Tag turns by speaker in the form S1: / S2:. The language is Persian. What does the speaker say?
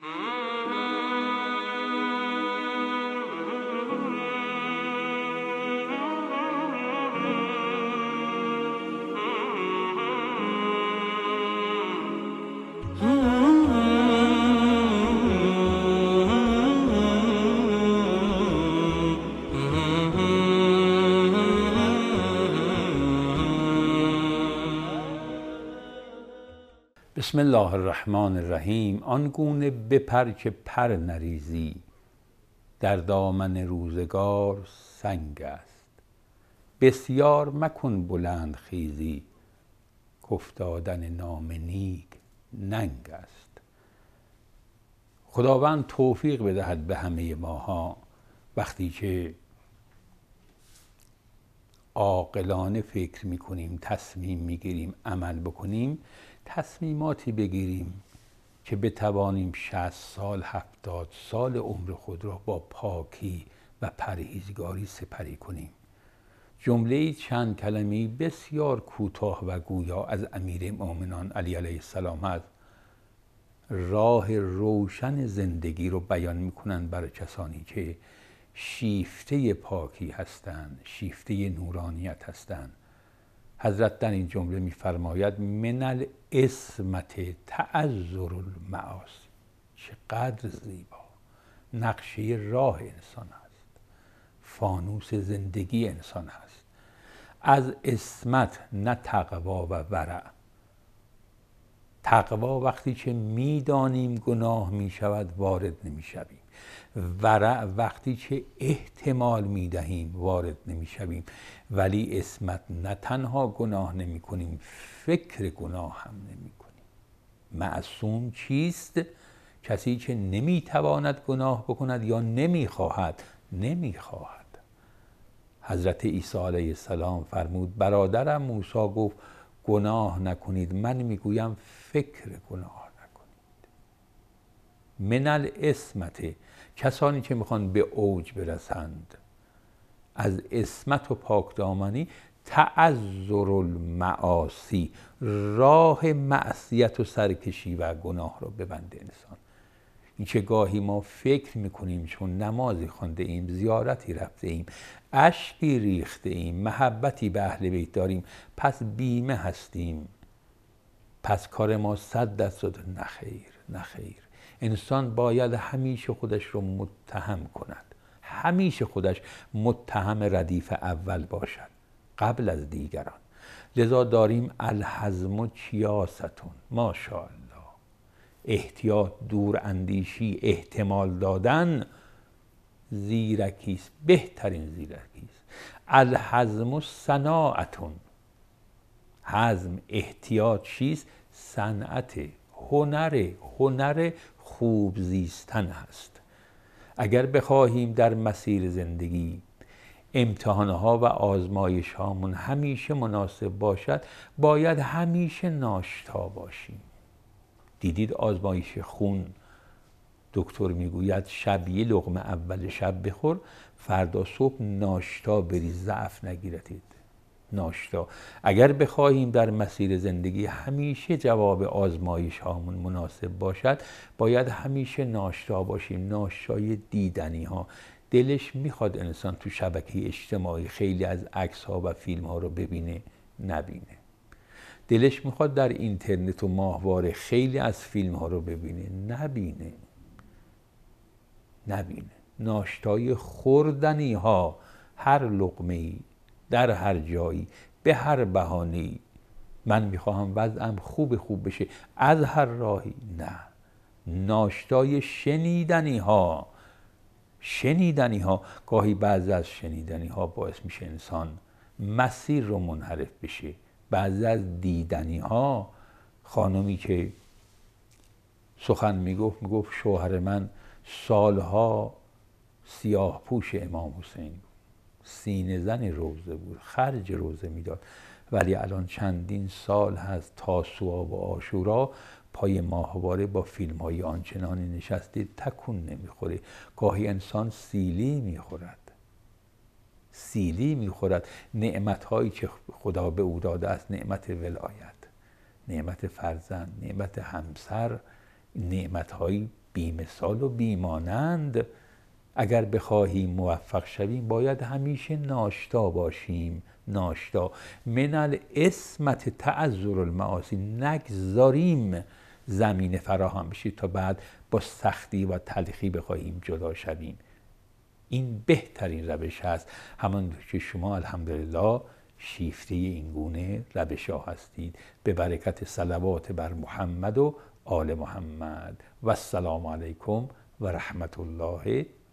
S1: Hmm. بسم الله الرحمن الرحیم. آنگونه بپر که پر نریزی در دامن روزگار سنگ است. بسیار مکن بلند خیزی کافتادن نام نیک ننگ است. خداوند توفیق بدهد به همه ماها وقتی که عاقلانه فکر می‌کنیم تصمیم می‌گیریم عمل بکنیم تصمیماتی بگیریم که بتوانیم شست سال هفتاد سال عمر خود را با پاکی و پرهیزگاری سپری کنیم. جمله چند کلمی بسیار کوتاه و گویا از امیر مؤمنان علی علیه السلام هست راه روشن زندگی رو بیان می‌کنند برای کسانی که شیفته پاکی هستند شیفته نورانیت هستند. حضرت در این جمله میفرماید من الاسمت تعذر المعاصی. چقدر زیبا! نقشه راه انسان است. فانوس زندگی انسان است. از اسمت نه تقوا و ورع. تقوا وقتی که می‌دانیم گناه می شود وارد نمی شویم ورع وقتی که احتمال می دهیم وارد نمی شویم ولی اسمت نه تنها گناه نمی کنیم فکر گناه هم نمی کنیم معصوم چیست؟ کسی که نمی تواند گناه بکند یا نمی خواهد نمی خواهد حضرت عیسی علیه السلام فرمود برادرم موسی گفت گناه نکنید. من می‌گویم فکر گناه. من الاسمت کسانی که می‌خوان به اوج برسند. از اسمت و پاکدامنی تعذر المعاصی راه معصیت و سرکشی و گناه را ببنده انسان. این که گاهی ما فکر می‌کنیم چون نمازی خونده ایم زیارتی رفته ایم اشکی ریخته ایم محبتی به اهل بیت داریم پس بیمه هستیم. پس کار ما صد دست نخیر نخیر انسان باید همیشه خودش رو متهم کند. همیشه خودش متهم ردیف اول باشد قبل از دیگران. لذا داریم الحزم و چیاستون ماشاءالله. احتیاط دور اندیشی احتمال دادن زیرکیست بهترین زیرکیست. الحزم و صناعتون. حزم احتیاط چیست؟ صنعت هنر هنر خوب زیستن هست اگر بخواهیم در مسیر زندگی امتحانها و آزمایش هامون همیشه مناسب باشد باید همیشه ناشتا باشیم. دیدید آزمایش خون؟ دکتر می‌گوید شب یه لغمه اول شب بخور فردا صبح ناشتا بری ضعف نگیرتید. ناشتا. اگر بخواهیم در مسیر زندگی همیشه جواب آزمایش هامون مناسب باشد باید همیشه ناشتا باشیم ناشتای دیدنی ها دلش می‌خواد انسان تو شبکه اجتماعی خیلی از عکس ها و فیلم ها رو ببینه نبینه. دلش می‌خواد در اینترنت و ماهواره خیلی از فیلم ها رو ببینه نبینه. نبینه. ناشتای خوردنی ها هر لقمه ای در هر جایی به هر بهانه من می‌خواهم وضعم خوب خوب بشه. از هر راهی. نه. ناشتای شنیدنی ها شنیدنی ها گاهی بعضی از شنیدنی ها باعث میشه انسان مسیر رو منحرف بشه. بعضی از دیدنی ها خانمی که سخن می‌گفت می‌گفت شوهر من سالها سیاه پوش امام حسین سینه زن روزه بود خرج روزه می‌داد. ولی الان چندین سال هست تا سوا و آشورا پای ماهواره با فیلم های آنچنانی نشسته تکون نمی‌خوره. گاهی انسان سیلی می‌خورد. سیلی می‌خورد. نعمت هایی که خدا به او داده است نعمت ولایت نعمت فرزند نعمت همسر نعمت هایی بیمثال و بیمانند. اگر بخواهیم موفق شویم باید همیشه ناشتا باشیم. ناشتا. من الاسمت تعذر المعاصی. نگذاریم زمین فراهم بشید تا بعد با سختی و تلخی بخواهیم جدا شویم. این بهترین روش هست. همانطور که شما الحمدلله شیفته این گونه روش هستید. به برکت صلوات بر محمد و آل محمد. و السلام علیکم و رحمت الله